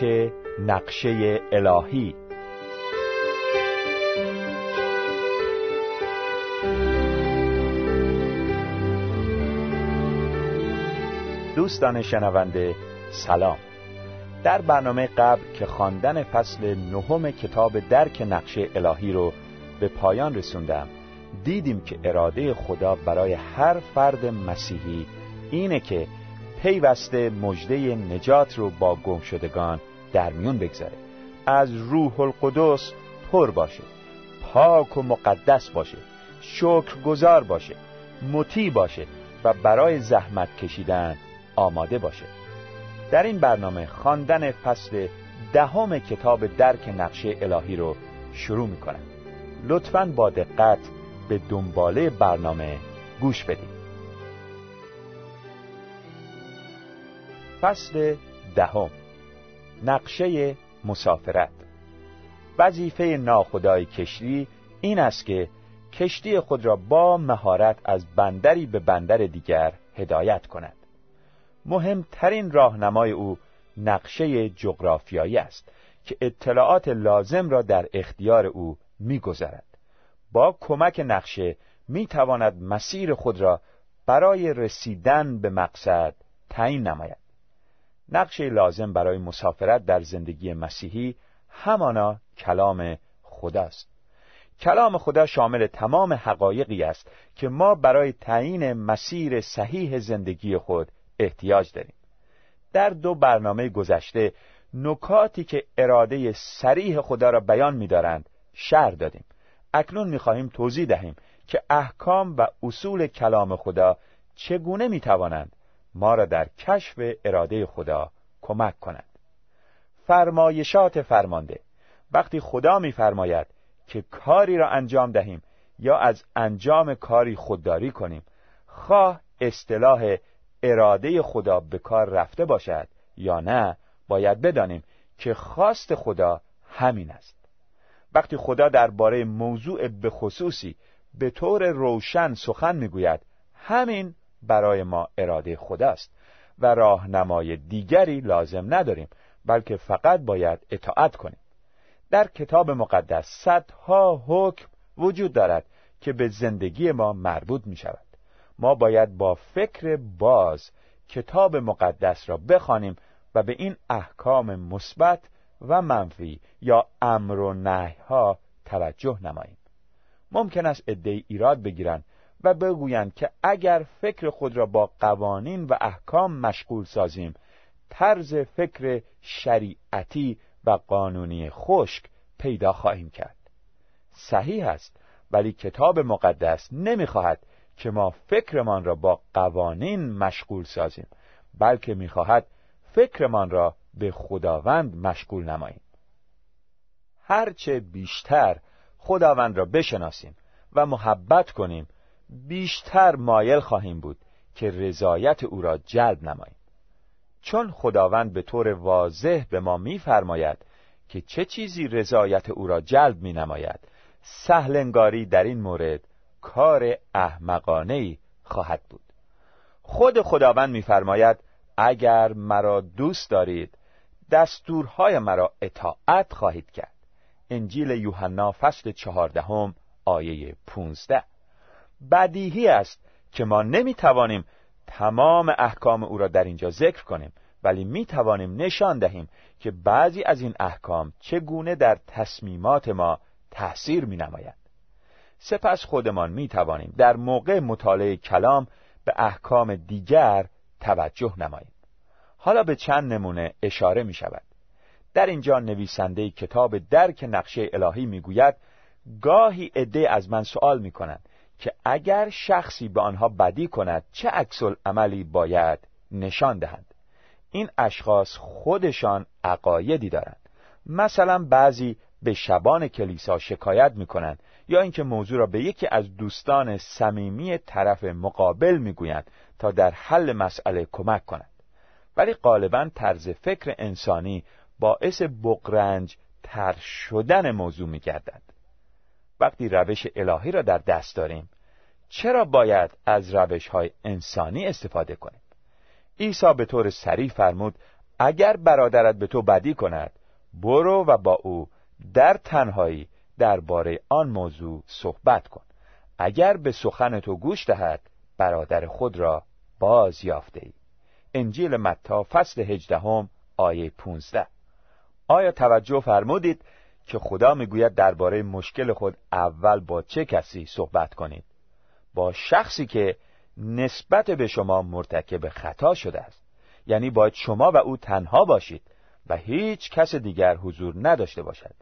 درک نقشه الهی. دوستان شنونده سلام. در برنامه قبل که خواندن فصل نهم کتاب درک نقشه الهی رو به پایان رسوندم دیدیم که اراده خدا برای هر فرد مسیحی اینه که پیوسته مجده نجات رو با گمشدگان در میون بگذاره از روح القدس پر باشه پاک و مقدس باشه شکرگزار باشه مطیع باشه و برای زحمت کشیدن آماده باشه در این برنامه خواندن فصل دهم کتاب درک نقشه الهی رو شروع می‌کنم. لطفا با دقت به دنباله برنامه گوش بدید. فصل دهم. نقشه مسافرت. وظیفه ناخدای کشتی این است که کشتی خود را با مهارت از بندری به بندر دیگر هدایت کند. مهمترین راهنمای او نقشه جغرافیایی است که اطلاعات لازم را در اختیار او می‌گذارد. با کمک نقشه می‌تواند مسیر خود را برای رسیدن به مقصد تعیین نماید. نقشه لازم برای مسافرت در زندگی مسیحی همانا کلام خداست کلام خدا شامل تمام حقایقی است که ما برای تعیین مسیر صحیح زندگی خود احتیاج داریم. در دو برنامه گذشته نکاتی که اراده سریح خدا را بیان می‌دارند شهر دادیم. اکنون می‌خواهیم توضیح دهیم که احکام و اصول کلام خدا چگونه می‌توانند ما را در کشف اراده خدا کمک کنند فرمایشات فرمانده. وقتی خدا می‌فرماید که کاری را انجام دهیم یا از انجام کاری خودداری کنیم خواه اصطلاح اراده خدا به کار رفته باشد یا نه باید بدانیم که خواست خدا همین است. وقتی خدا درباره موضوع به خصوصی به طور روشن سخن می‌گوید همین برای ما اراده خداست و راهنمای دیگری لازم نداریم بلکه فقط باید اطاعت کنیم. در کتاب مقدس صدها حکم وجود دارد که به زندگی ما مربوط می شود ما باید با فکر باز کتاب مقدس را بخوانیم و به این احکام مثبت و منفی یا امر و نهی ها توجه نماییم. ممکن است عده ایراد بگیرند و بگویند که اگر فکر خود را با قوانین و احکام مشغول سازیم طرز فکر شریعتی و قانونی خشک پیدا خواهیم کرد. صحیح است ولی کتاب مقدس نمی‌خواهد که ما فکرمان را با قوانین مشغول سازیم بلکه می‌خواهد فکرمان را به خداوند مشغول نماییم. هرچه بیشتر خداوند را بشناسیم و محبت کنیم بیشتر مایل خواهیم بود که رضایت او را جلب نماییم. چون خداوند به طور واضح به ما میفرماید که چه چیزی رضایت او را جلب می نماید سهلنگاری در این مورد کار احمقانه خواهد بود. خود خداوند میفرماید اگر مرا دوست دارید دستورهای مرا اطاعت خواهید کرد. انجیل یوحنا فصل چهاردهم آیه پونزده. بدیهی است که ما نمی‌توانیم تمام احکام او را در اینجا ذکر کنیم ولی می توانیم نشان دهیم که بعضی از این احکام چگونه در تصمیمات ما تأثیر می نماید. سپس خودمان می توانیم در موقع مطالعه کلام به احکام دیگر توجه نماییم. حالا به چند نمونه اشاره می شود. در اینجا نویسنده کتاب درک نقشه الهی می گوید گاهی عده از من سوال می کنند که اگر شخصی به آنها بدی کند چه عکس عملی باید نشان دهند؟ این اشخاص خودشان عقایدی دارند. مثلا بعضی به شبان کلیسا شکایت می‌کنند یا اینکه موضوع را به یکی از دوستان صمیمی طرف مقابل می‌گویند تا در حل مسئله کمک کند ولی غالبا طرز فکر انسانی باعث بقرنج تر شدن موضوع میگردد. وقتی روش الهی را در دست داریم چرا باید از روش های انسانی استفاده کنیم؟ عیسی به طور سریع فرمود اگر برادرت به تو بدی کند برو و با او در تنهایی درباره آن موضوع صحبت کن. اگر به سخن تو گوش دهد برادر خود را باز یافته ای. انجیل متا فصل هجدهم آیه 15 آیا توجه فرمودید؟ که خدا می‌گوید درباره مشکل خود اول با چه کسی صحبت کنید؟ با شخصی که نسبت به شما مرتکب خطا شده است. یعنی باید شما و او تنها باشید و هیچ کس دیگر حضور نداشته باشد.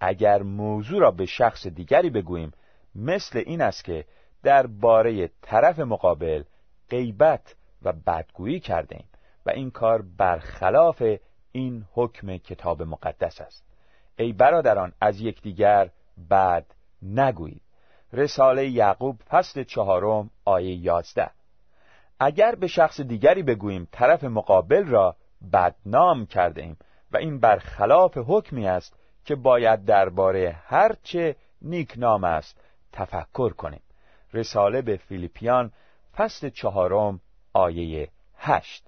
اگر موضوع را به شخص دیگری بگوییم مثل این است که درباره طرف مقابل غیبت و بدگویی کرده ایم و این کار برخلاف این حکم کتاب مقدس است. ای برادران از یکدیگر بد نگویید. رساله یعقوب فصل چهارم آیه یازده. اگر به شخص دیگری بگوییم طرف مقابل را بدنام کرده ایم و این برخلاف حکمی است که باید درباره هرچه نیک نام است تفکر کنیم. رساله به فیلیپیان فصل چهارم آیه هشت.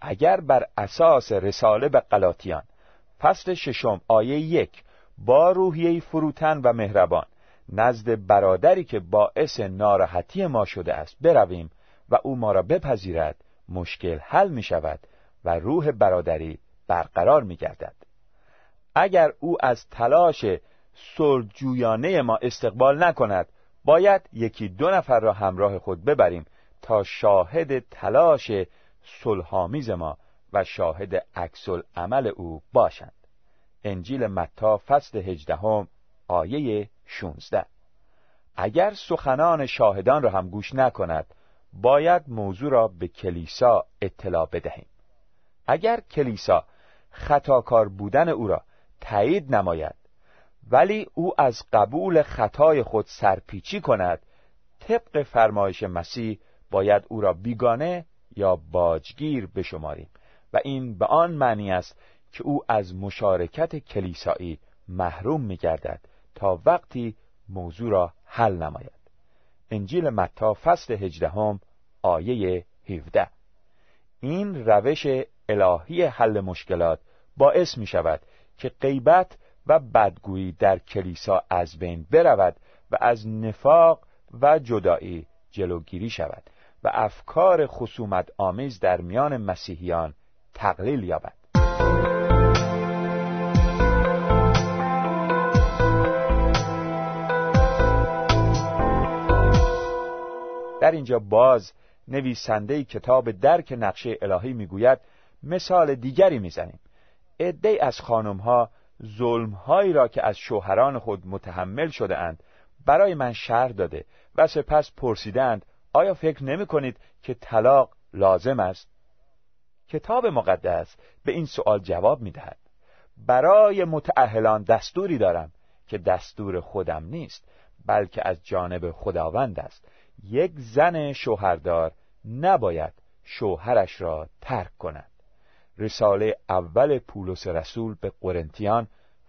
اگر بر اساس رساله به قلاتیان فصل ششم آیه یک با روحیه فروتن و مهربان نزد برادری که باعث ناراحتی ما شده است برویم و او ما را بپذیرد مشکل حل می شود و روح برادری برقرار می گردد. اگر او از تلاش سرجویانه ما استقبال نکند باید یکی دو نفر را همراه خود ببریم تا شاهد تلاش صلحآمیز ما و شاهد عکس عمل او باشند. انجیل متا فصل هجدهم آیه 16 اگر سخنان شاهدان را هم گوش نکند باید موضوع را به کلیسا اطلاع بدهیم. اگر کلیسا خطاکار بودن او را تایید نماید ولی او از قبول خطای خود سرپیچی کند طبق فرمایش مسیح باید او را بیگانه یا باجگیر بشماریم. و این به آن معنی است که او از مشارکت کلیسایی محروم می گردد تا وقتی موضوع را حل نماید. انجیل متا فصل هجدهم آیه 17 این روش الهی حل مشکلات باعث می شود که غیبت و بدگویی در کلیسا از بین برود و از نفاق و جدایی جلوگیری شود و افکار خصومت آمیز در میان مسیحیان تقلیل یابد در اینجا باز نویسنده کتاب درک نقشه الهی می‌گوید مثال دیگری می‌زنیم عده از خانمها ظلمهایی را که از شوهران خود متحمل شده اند برای من شهر داده و سپس پرسیدند آیا فکر نمی کنید که طلاق لازم است؟ کتاب مقدس به این سوال جواب می دهد. برای متعهلان دستوری دارم که دستور خودم نیست بلکه از جانب خداوند است. یک زن شوهردار نباید شوهرش را ترک کند. رساله اول پولس رسول به قرنتیان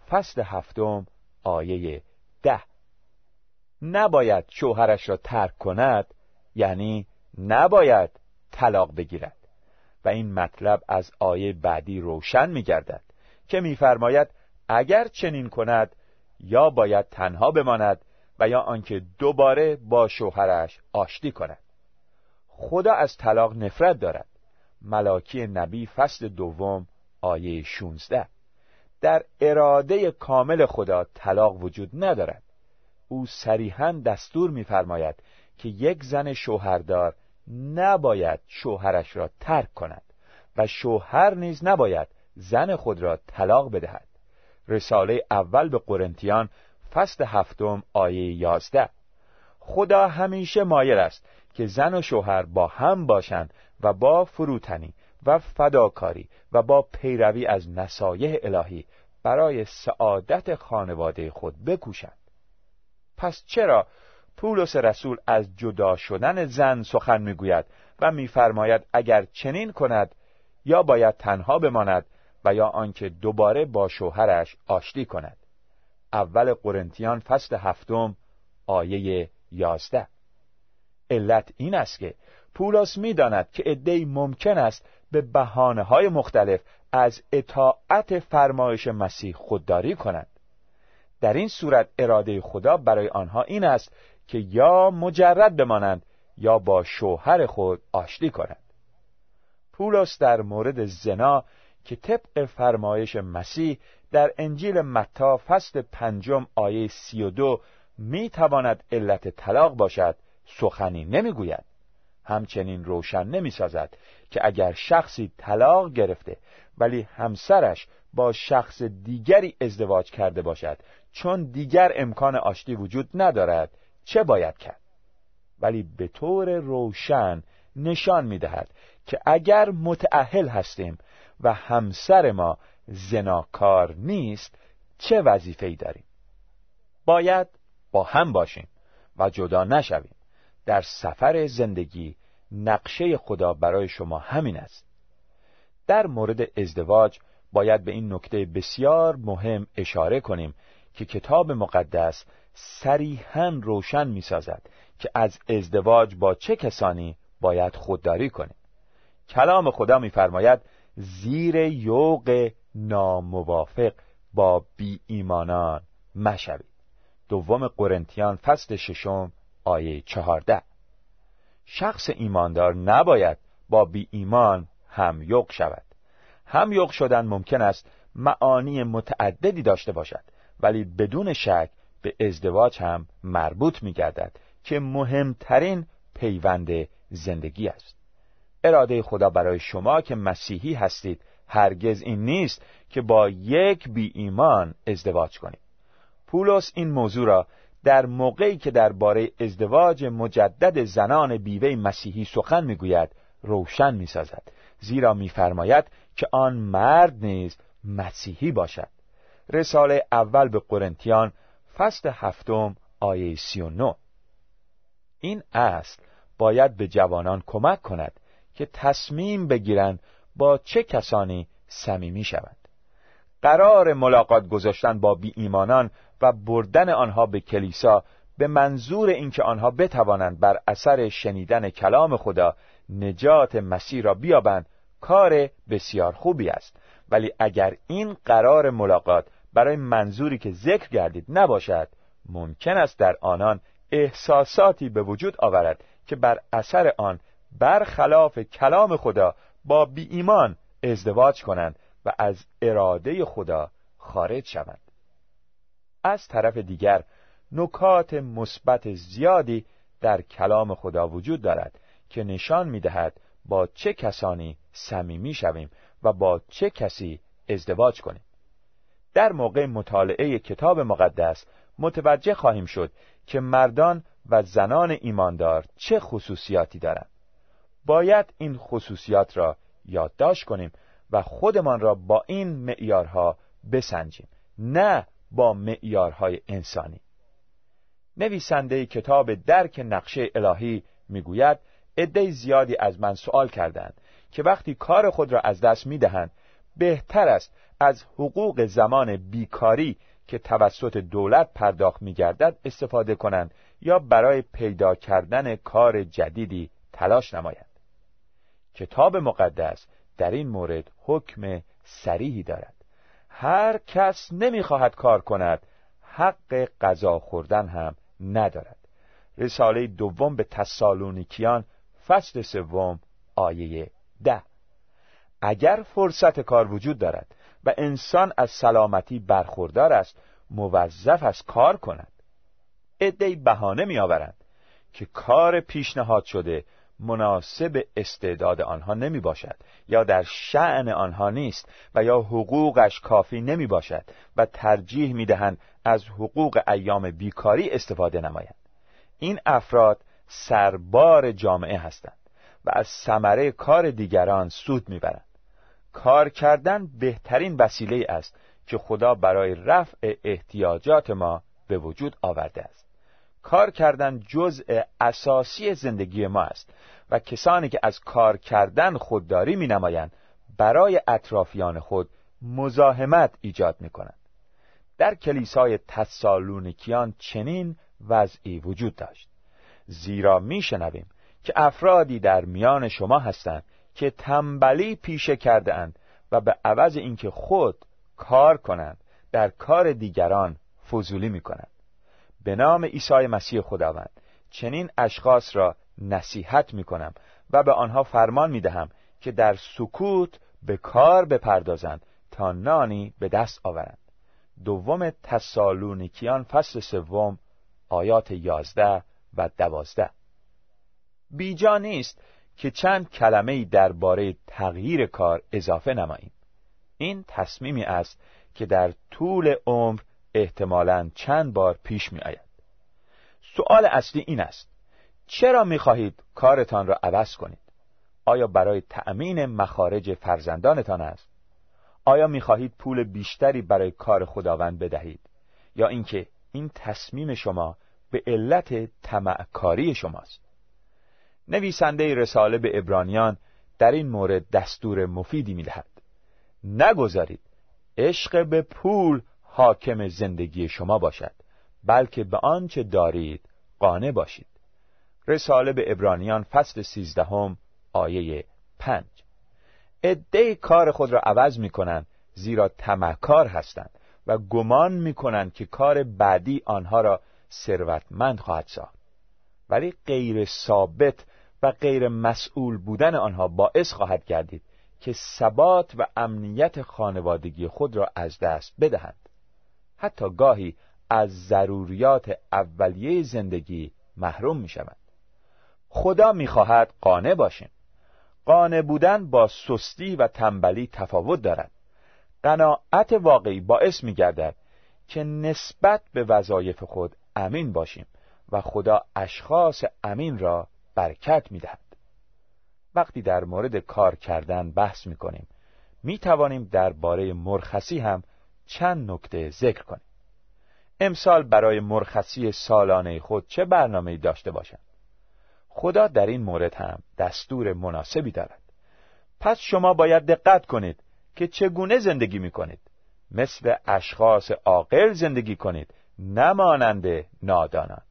فصل هفتم آیه ده. نباید شوهرش را ترک کند یعنی نباید طلاق بگیرد. و این مطلب از آیه بعدی روشن می گردد که میفرماید اگر چنین کند یا باید تنها بماند و یا آنکه دوباره با شوهرش آشتی کند. خدا از طلاق نفرت دارد. ملاکی نبی فصل دوم آیه 16 در اراده کامل خدا طلاق وجود ندارد. او صریحا دستور می‌فرماید که یک زن شوهردار نباید شوهرش را ترک کند و شوهر نیز نباید زن خود را طلاق بدهد. رساله اول به قرنتیان فصل هفتم آیه یازده. خدا همیشه مایل است که زن و شوهر با هم باشند و با فروتنی و فداکاری و با پیروی از نصایح الهی برای سعادت خانواده خود بکوشند. پس چرا پولس رسول از جدا شدن زن سخن می‌گوید و میفرماید اگر چنین کند یا باید تنها بماند و یا آنکه دوباره با شوهرش آشتی کند. اول قرنتیان فصل هفتم آیه یازده. علت این است که پولس می‌داند که عدهای ممکن است به بحانه های مختلف از اطاعت فرمایش مسیح خودداری کنند در این صورت اراده خدا برای آنها این است که یا مجرد بمانند یا با شوهر خود آشتی کنند. پولس در مورد زنا که طبق فرمایش مسیح در انجیل متا فصل پنجم آیه سی و دو می تواند علت طلاق باشد سخنی نمی‌گوید. همچنین روشن نمی سازد که اگر شخصی طلاق گرفته ولی همسرش با شخص دیگری ازدواج کرده باشد چون دیگر امکان آشتی وجود ندارد. چه باید کرد؟ ولی به طور روشن نشان می دهد که اگر متعهل هستیم و همسر ما زناکار نیست چه وظیفه‌ای داریم؟ باید با هم باشیم و جدا نشویم. در سفر زندگی نقشه خدا برای شما همین است. در مورد ازدواج باید به این نکته بسیار مهم اشاره کنیم که کتاب مقدس صریحا روشن می سازد که از ازدواج با چه کسانی باید خودداری کنیم کلام خدا میفرماید زیر یوق ناموافق با بی ایمانان مشوید. دوم قرنتیان فصل ششم آیه چهارده. شخص ایماندار نباید با بی ایمان هم یوق شود. هم یوق شدن ممکن است معانی متعددی داشته باشد ولی بدون شک به ازدواج هم مربوط می گردد که مهمترین پیوند زندگی است. اراده خدا برای شما که مسیحی هستید هرگز این نیست که با یک بی ایمان ازدواج کنید. پولس این موضوع را در موقعی که درباره ازدواج مجدد زنان بیوه مسیحی سخن می‌گوید روشن می‌سازد. زیرا میفرماید که آن مرد نیز مسیحی باشد. رساله اول به قرنتیان فصل هفتم آیه سی و نو. این اصل باید به جوانان کمک کند که تصمیم بگیرند با چه کسانی صمیمی شوند قرار ملاقات گذاشتن با بی ایمانان و بردن آنها به کلیسا به منظور اینکه آنها بتوانند بر اثر شنیدن کلام خدا نجات مسیح را بیابند کار بسیار خوبی است ولی اگر این قرار ملاقات برای منظوری که ذکر گردید نباشد ممکن است در آنان احساساتی به وجود آورد که بر اثر آن برخلاف کلام خدا با بی ایمان ازدواج کنند و از اراده خدا خارج شوند. از طرف دیگر نکات مثبت زیادی در کلام خدا وجود دارد که نشان می‌دهد با چه کسانی صمیمی شویم و با چه کسی ازدواج کنیم. در موقع مطالعه کتاب مقدس متوجه خواهیم شد که مردان و زنان ایماندار چه خصوصیاتی دارند. باید این خصوصیات را یادداشت کنیم و خودمان را با این معیارها بسنجیم نه با معیارهای انسانی. نویسنده کتاب درک نقشه الهی می‌گوید عده زیادی از من سوال کردند که وقتی کار خود را از دست می‌دهند بهتر است از حقوق زمان بیکاری که توسط دولت پرداخت میگردد استفاده کنند یا برای پیدا کردن کار جدیدی تلاش نمایند. کتاب مقدس در این مورد حکم سریحی دارد. هر کس نمی‌خواهد کار کند حق غذا خوردن هم ندارد. رساله دوم به تسالونیکیان فصل سوم آیه ده. اگر فرصت کار وجود دارد و انسان از سلامتی برخوردار است موظف است کار کند. عدهای بهانه میآورند که کار پیشنهاد شده مناسب استعداد آنها نمی باشد یا در شعن آنها نیست و یا حقوقش کافی نمی باشد و ترجیح می دهند از حقوق ایام بیکاری استفاده نمایند این افراد سربار جامعه هستند و از ثمره کار دیگران سود می‌برند کار کردن بهترین وسیله است که خدا برای رفع احتیاجات ما به وجود آورده است کار کردن جزء اساسی زندگی ما است و کسانی که از کار کردن خودداری می نمایند برای اطرافیان خود مزاحمت ایجاد می کنند. در کلیسای تسالونیکیان چنین وضعی وجود داشت زیرا می شنویم که افرادی در میان شما هستند که تنبلی پیشه کرده اند و به عوض اینکه خود کار کنند در کار دیگران فضولی می کنند به نام عیسی مسیح خداوند چنین اشخاص را نصیحت می کنم و به آنها فرمان می دهم که در سکوت به کار بپردازند تا نانی به دست آورند. دوم تسالونیکیان فصل سوم آیات یازده و دوازده. بیجا نیست که چند کلمه درباره تغییر کار اضافه نماییم. این تصمیمی است که در طول عمر احتمالا چند بار پیش می آید سؤال اصلی این است چرا می خواهید کارتان را عوض کنید؟ آیا برای تأمین مخارج فرزندانتان است؟ آیا می خواهید پول بیشتری برای کار خداوند بدهید؟ یا اینکه این تصمیم شما به علت طمعکاری شماست؟ نویسنده رساله به ابرانیان در این مورد دستور مفیدی می‌دهد. نگذارید عشق به پول حاکم زندگی شما باشد بلکه به آنچه دارید قانع باشید. رساله به ابرانیان فصل سیزدهم آیه پنج. عده کار خود را عوض می کنند زیرا تمکار هستند و گمان می کنند که کار بعدی آنها را ثروتمند خواهد ساخت. ولی غیر ثابت و غیر مسئول بودن آنها باعث خواهد گردید که ثبات و امنیت خانوادگی خود را از دست بدهند. حتی گاهی از ضروریات اولیه زندگی محروم می شوند خدا می خواهد قانع باشیم. قانع بودن با سستی و تنبلی تفاوت دارد. قناعت واقعی باعث می گردد که نسبت به وظایف خود امین باشیم و خدا اشخاص امین را برکت می دهد. وقتی در مورد کار کردن بحث می کنیم می توانیم درباره مرخصی هم چند نکته ذکر کنیم. امسال برای مرخصی سالانه خود چه برنامه داشته باشم؟ خدا در این مورد هم دستور مناسبی دارد. پس شما باید دقت کنید که چگونه زندگی می کنید مثل اشخاص عاقل زندگی کنید نمانند نادانان.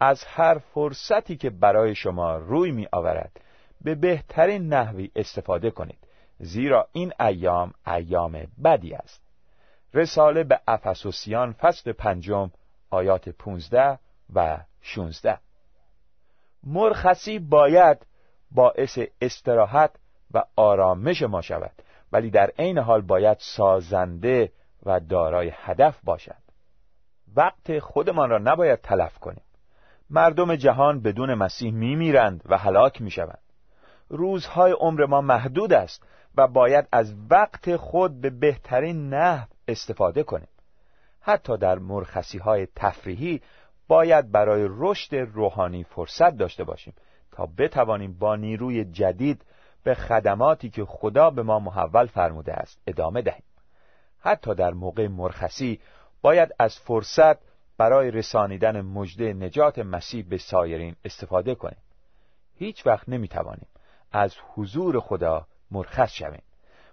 از هر فرصتی که برای شما روی می آورد به بهترین نحوی استفاده کنید. زیرا این ایام ایام بدی است. رساله به افسوسیان فصل پنجم آیات پونزده و شونزده. مرخصی باید باعث استراحت و آرامش ما شود ولی در عین حال باید سازنده و دارای هدف باشد. وقت خودمان را نباید تلف کنیم. مردم جهان بدون مسیح میمیرند و هلاک می‌شوند. روزهای عمر ما محدود است و باید از وقت خود به بهترین نحو استفاده کنیم. حتی در مرخصی های تفریحی باید برای رشد روحانی فرصت داشته باشیم تا بتوانیم با نیروی جدید به خدماتی که خدا به ما محول فرموده است ادامه دهیم. حتی در موقع مرخصی باید از فرصت برای رسانیدن مژده نجات مسیح به سایرین استفاده کنیم. هیچ وقت نمی‌توانیم از حضور خدا مرخص شویم.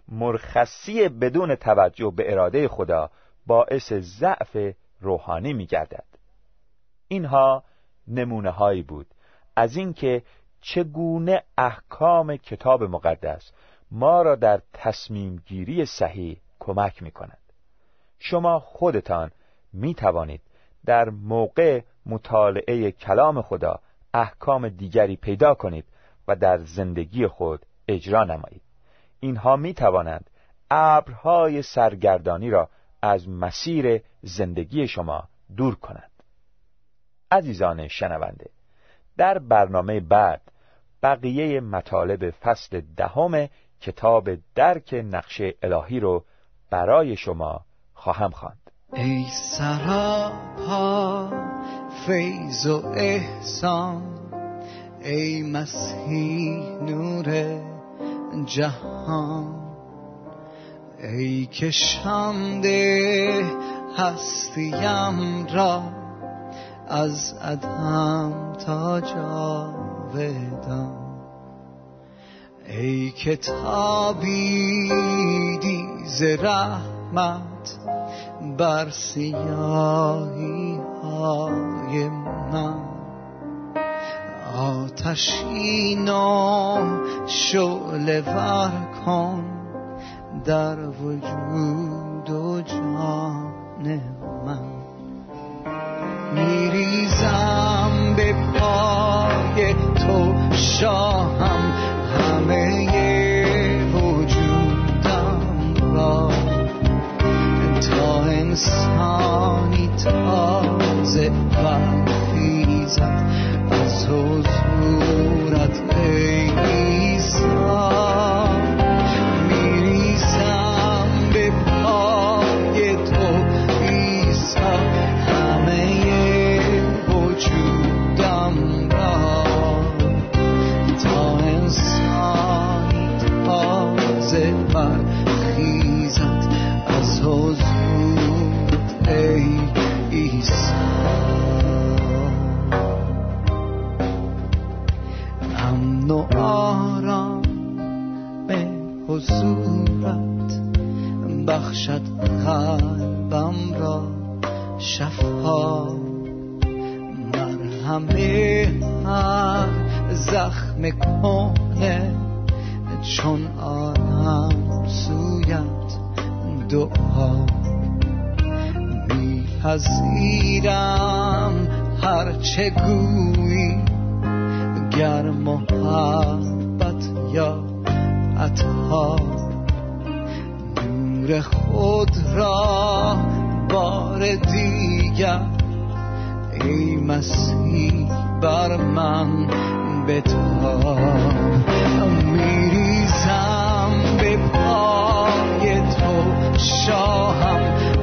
مرخصی بدون توجه به اراده خدا باعث ضعف روحانی میگردد. اینها نمونه هایی بود. از اینکه چگونه احکام کتاب مقدس ما را در تصمیم گیری صحیح کمک می کند. شما خودتان می توانید در موقع مطالعه کلام خدا احکام دیگری پیدا کنید و در زندگی خود اجرا نمایید اینها می توانند ابرهای سرگردانی را از مسیر زندگی شما دور کنند عزیزان شنونده در برنامه بعد بقیه مطالب فصل دهم کتاب درک نقشه الهی رو برای شما خواهم خواند. ای سراپا فیض و احسان ای مسیح نور جهان. ای که شامده هستیم را از ادهم تا جاودان. ای که تابیدی ز رحمت بر سیاهی های من آتشینا شعله ور کن در وجود و جان من. میریزم به پای تو شاهم انسانی تازه برخیزد از حوز دعا. میپذیرم هرچه گویی گر محبت یا عطا. نور خود را بار دیگر ای مسیح بر من بتا. میریزم شاهم.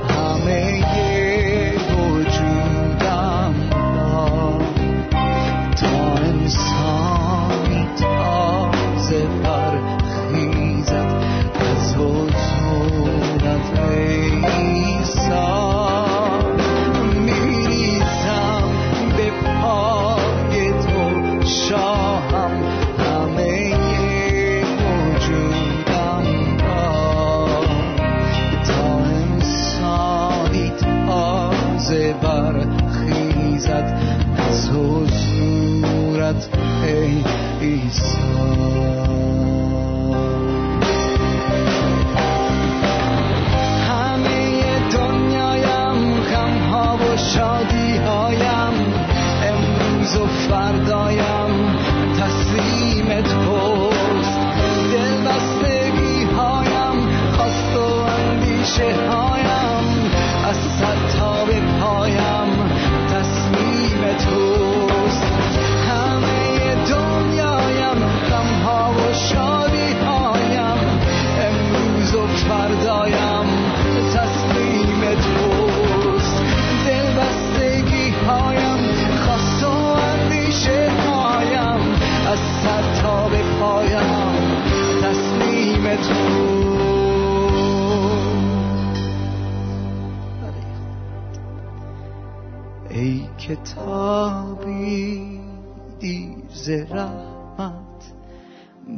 رحمت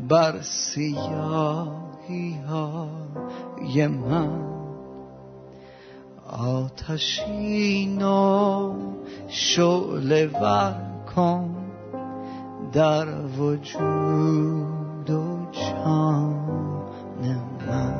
بر سیاهی های من آتشین و شعله ور کن در وجود و جان من.